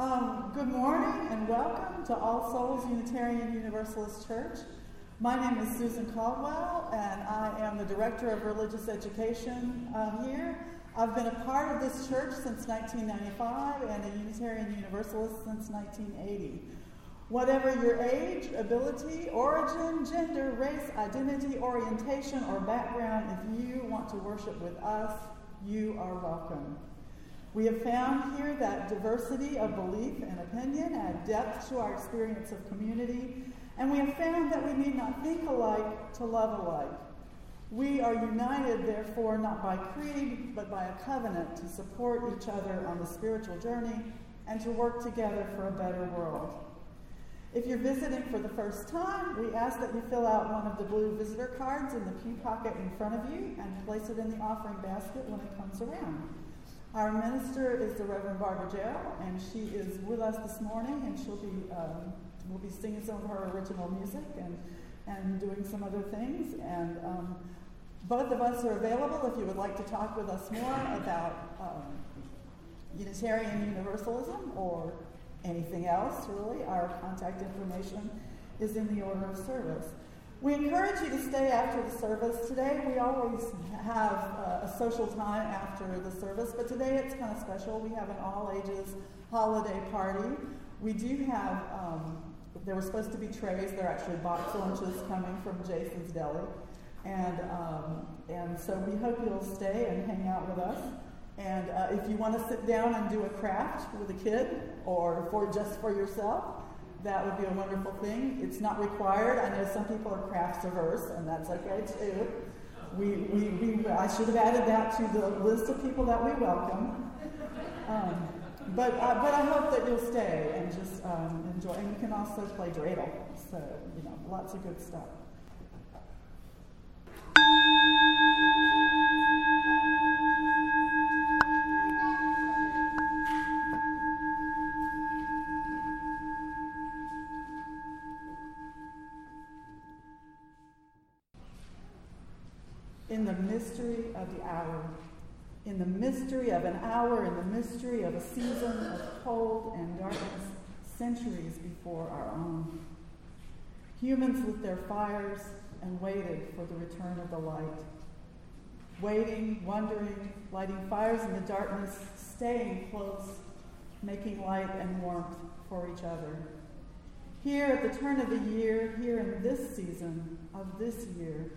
Um, good morning and welcome to All Souls Unitarian Universalist Church. My name is Susan Caldwell and I am the Director of Religious Education uh, here. I've been a part of this church since 1995 and a Unitarian Universalist since 1980. Whatever your age, ability, origin, gender, race, identity, orientation, or background, if you want to worship with us, you are welcome. We have found here that diversity of belief and opinion add depth to our experience of community, and we have found that we need not think alike to love alike. We are united, therefore, not by creed, but by a covenant to support each other on the spiritual journey and to work together for a better world. If you're visiting for the first time, we ask that you fill out one of the blue visitor cards in the pew pocket in front of you and place it in the offering basket when it comes around. Our minister is the Reverend Barbara Jarrell, and she is with us this morning, and she'll be um, will be singing some of her original music and and doing some other things. And um, both of us are available if you would like to talk with us more about um, Unitarian Universalism or anything else. Really, our contact information is in the order of service. We encourage you to stay after the service. Today, we always have uh, a social time after the service, but today it's kind of special. We have an all ages holiday party. We do have, um, there were supposed to be trays, they're actually box lunches coming from Jason's Deli. And, um, and so we hope you'll stay and hang out with us. And uh, if you want to sit down and do a craft with a kid or for just for yourself, that would be a wonderful thing. It's not required. I know some people are crafts averse, and that's okay too. We, we, we, I should have added that to the list of people that we welcome. Um, but, uh, but I hope that you'll stay and just um, enjoy. And you can also play dreidel. So, you know, lots of good stuff. Of an hour, in the mystery of a season of cold and darkness, centuries before our own. Humans lit their fires and waited for the return of the light. Waiting, wondering, lighting fires in the darkness, staying close, making light and warmth for each other. Here at the turn of the year, here in this season of this year,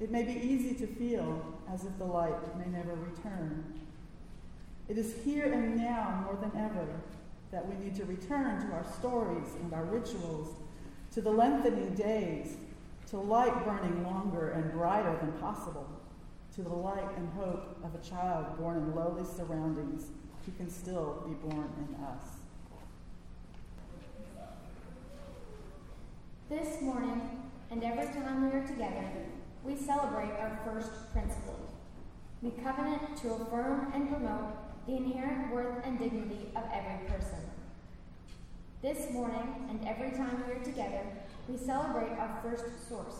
it may be easy to feel as if the light may never return. It is here and now more than ever that we need to return to our stories and our rituals, to the lengthening days, to light burning longer and brighter than possible, to the light and hope of a child born in lowly surroundings who can still be born in us. This morning, and every time we are together, we celebrate our first principle. We covenant to affirm and promote the inherent worth and dignity of every person. This morning, and every time we are together, we celebrate our first source,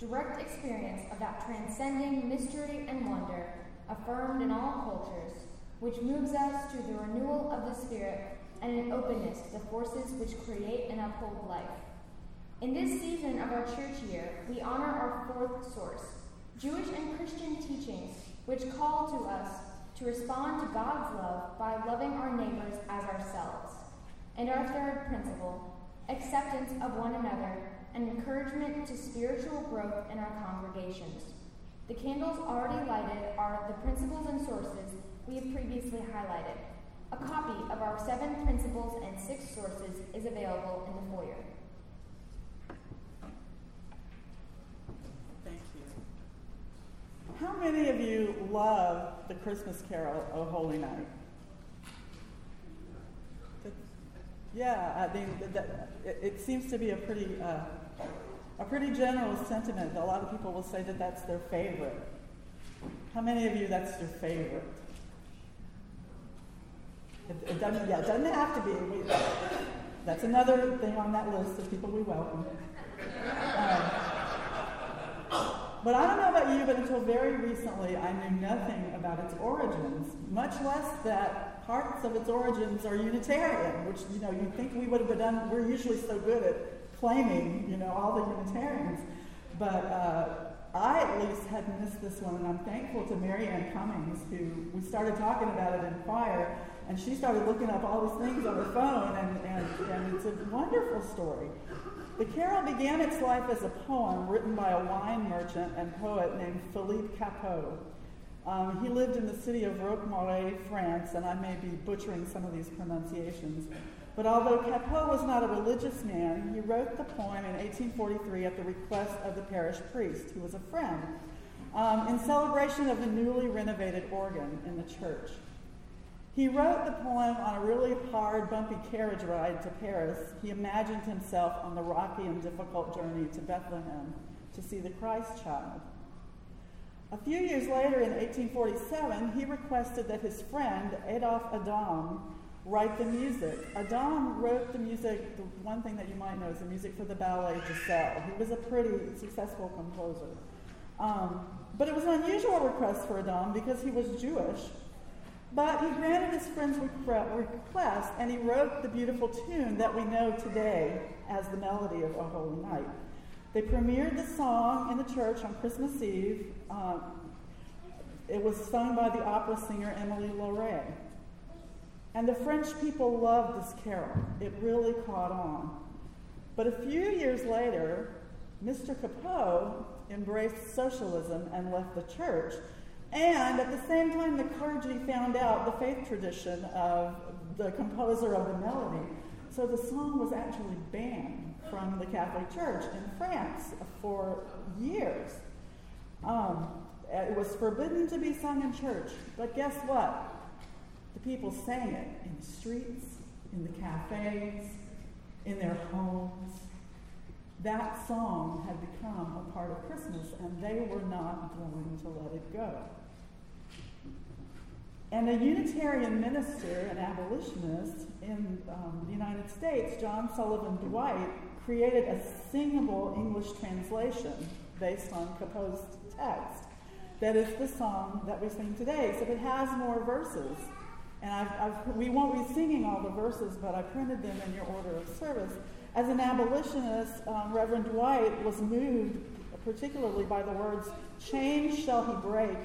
direct experience of that transcending mystery and wonder affirmed in all cultures, which moves us to the renewal of the Spirit and an openness to the forces which create and uphold life. In this season of our church year, we honor our fourth source, Jewish and Christian teachings, which call to us to respond to God's love by loving our neighbors as ourselves. And our third principle, acceptance of one another and encouragement to spiritual growth in our congregations. The candles already lighted are the principles and sources we have previously highlighted. A copy of our seven principles and six sources is available in the foyer. How many of you love the Christmas carol, O Holy Night? Yeah, I mean, it, seems to be a pretty, uh, a pretty general sentiment. A lot of people will say that that's their favorite. How many of you that's your favorite? It, it doesn't, yeah, it doesn't have to be. That's another thing on that list of people we welcome. Um, but I don't know about you, but until very recently, I knew nothing about its origins, much less that parts of its origins are Unitarian, which you know you think we would have done. We're usually so good at claiming, you know, all the Unitarians, but uh, I at least had missed this one, and I'm thankful to Marianne Cummings, who we started talking about it in choir, and she started looking up all these things on her phone, and, and, and it's a wonderful story. The carol began its life as a poem written by a wine merchant and poet named Philippe Cappeau. Um, he lived in the city of Roquemaure, France, and I may be butchering some of these pronunciations. But although Cappeau was not a religious man, he wrote the poem in 1843 at the request of the parish priest, who was a friend, um, in celebration of the newly renovated organ in the church. He wrote the poem on a really hard, bumpy carriage ride to Paris. He imagined himself on the rocky and difficult journey to Bethlehem to see the Christ child. A few years later, in 1847, he requested that his friend, Adolphe Adam, write the music. Adam wrote the music, the one thing that you might know is the music for the ballet Giselle. He was a pretty successful composer. Um, but it was an unusual request for Adam because he was Jewish. But he granted his friend's request and he wrote the beautiful tune that we know today as the melody of O Holy Night. They premiered the song in the church on Christmas Eve. Um, it was sung by the opera singer Emily Laurey. And the French people loved this carol. It really caught on. But a few years later, Mr. Cappeau embraced socialism and left the church. And at the same time, the clergy found out the faith tradition of the composer of the melody. So the song was actually banned from the Catholic Church in France for years. Um, it was forbidden to be sung in church, but guess what? The people sang it in the streets, in the cafes, in their homes. That song had become a part of Christmas, and they were not going to let it go. And a Unitarian minister, an abolitionist in um, the United States, John Sullivan Dwight, created a singable English translation based on Cappeau's text. That is the song that we sing today. So it has more verses. And I've, I've, we won't be singing all the verses, but I printed them in your order of service. As an abolitionist, um, Reverend Dwight was moved particularly by the words, Chains shall he break,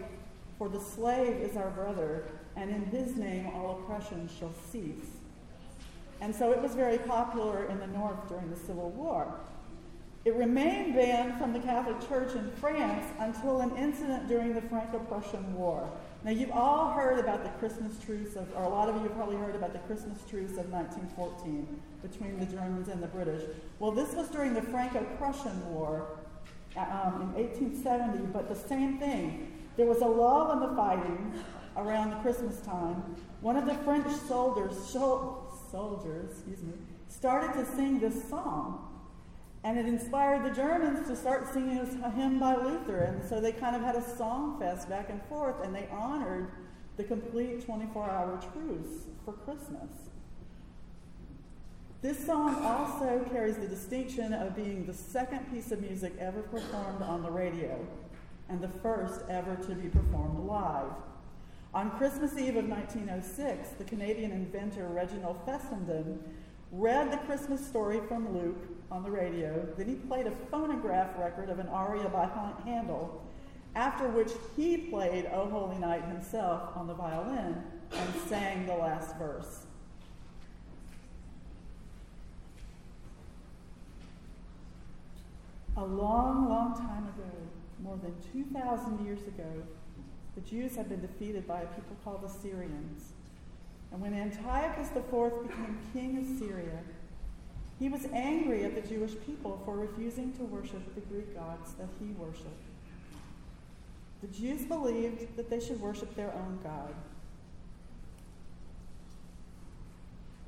for the slave is our brother, and in his name all oppression shall cease. And so it was very popular in the North during the Civil War. It remained banned from the Catholic Church in France until an incident during the Franco-Prussian War. Now, you've all heard about the Christmas truce, of, or a lot of you have probably heard about the Christmas truce of 1914 between the Germans and the British. Well, this was during the Franco-Prussian War um, in 1870, but the same thing. There was a lull in the fighting around the Christmas time. One of the French soldiers, soldiers, excuse me, started to sing this song. And it inspired the Germans to start singing a hymn by Luther. And so they kind of had a song fest back and forth, and they honored the complete 24 hour truce for Christmas. This song also carries the distinction of being the second piece of music ever performed on the radio and the first ever to be performed live. On Christmas Eve of 1906, the Canadian inventor Reginald Fessenden read the Christmas story from Luke on the radio. Then he played a phonograph record of an aria by Handel, after which he played O Holy Night himself on the violin and sang the last verse. A long, long time ago, more than 2,000 years ago, the Jews had been defeated by a people called the Syrians. And when Antiochus IV became king of Syria, he was angry at the Jewish people for refusing to worship the Greek gods that he worshiped. The Jews believed that they should worship their own God.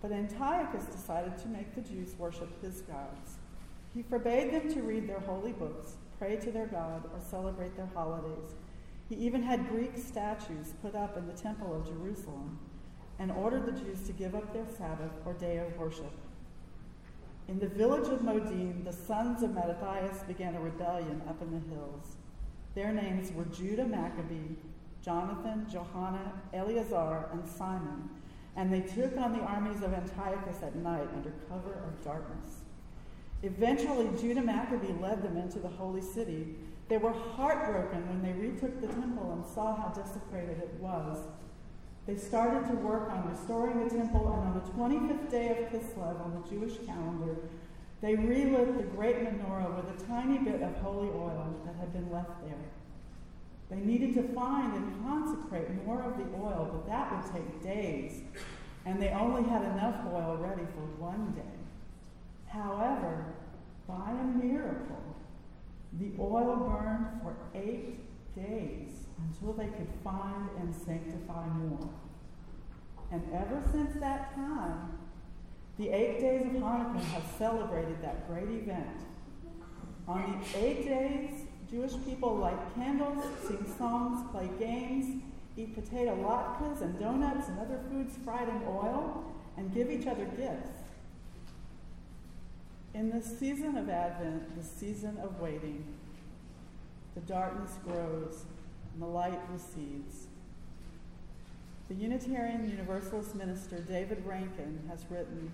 But Antiochus decided to make the Jews worship his gods. He forbade them to read their holy books, pray to their God, or celebrate their holidays. He even had Greek statues put up in the Temple of Jerusalem and ordered the Jews to give up their Sabbath or day of worship. In the village of Modin, the sons of Mattathias began a rebellion up in the hills. Their names were Judah Maccabee, Jonathan, Johanna, Eleazar, and Simon. and they took on the armies of Antiochus at night under cover of darkness. Eventually, Judah Maccabee led them into the holy city. They were heartbroken when they retook the temple and saw how desecrated it was. They started to work on restoring the temple, and on the 25th day of Kislev on the Jewish calendar, they relit the great menorah with a tiny bit of holy oil that had been left there. They needed to find and consecrate more of the oil, but that would take days, and they only had enough oil ready for one day. However, by a miracle, the oil burned for eight days until they could find and sanctify more. And ever since that time, the eight days of Hanukkah have celebrated that great event. On the eight days, Jewish people light candles, sing songs, play games, eat potato latkes and donuts and other foods fried in oil, and give each other gifts. In the season of Advent, the season of waiting, the darkness grows and the light recedes. The Unitarian Universalist minister David Rankin has written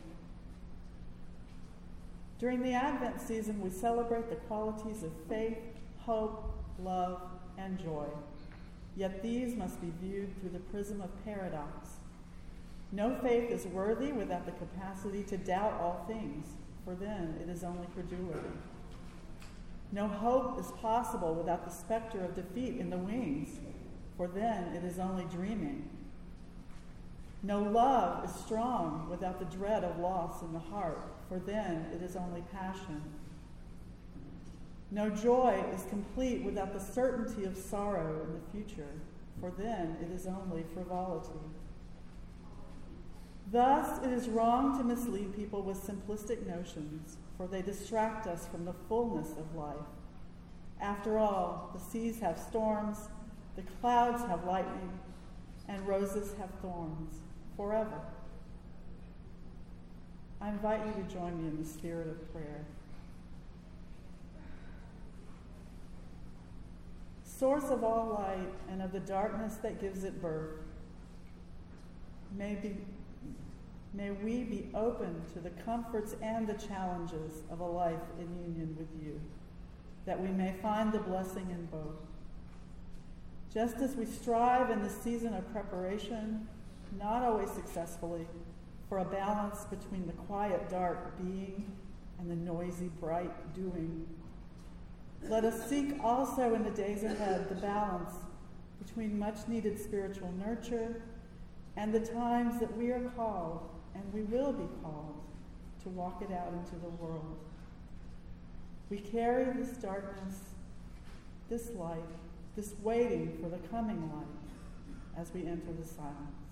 During the Advent season, we celebrate the qualities of faith, hope, love, and joy. Yet these must be viewed through the prism of paradox. No faith is worthy without the capacity to doubt all things, for then it is only credulity. No hope is possible without the specter of defeat in the wings, for then it is only dreaming. No love is strong without the dread of loss in the heart, for then it is only passion. No joy is complete without the certainty of sorrow in the future, for then it is only frivolity. Thus, it is wrong to mislead people with simplistic notions, for they distract us from the fullness of life. After all, the seas have storms, the clouds have lightning, and roses have thorns forever. I invite you to join me in the spirit of prayer. Source of all light and of the darkness that gives it birth, may, be, may we be open to the comforts and the challenges of a life in union with you, that we may find the blessing in both. Just as we strive in the season of preparation, not always successfully, for a balance between the quiet, dark being and the noisy, bright doing. Let us seek also in the days ahead the balance between much needed spiritual nurture and the times that we are called, and we will be called, to walk it out into the world. We carry this darkness, this light, this waiting for the coming light as we enter the silence.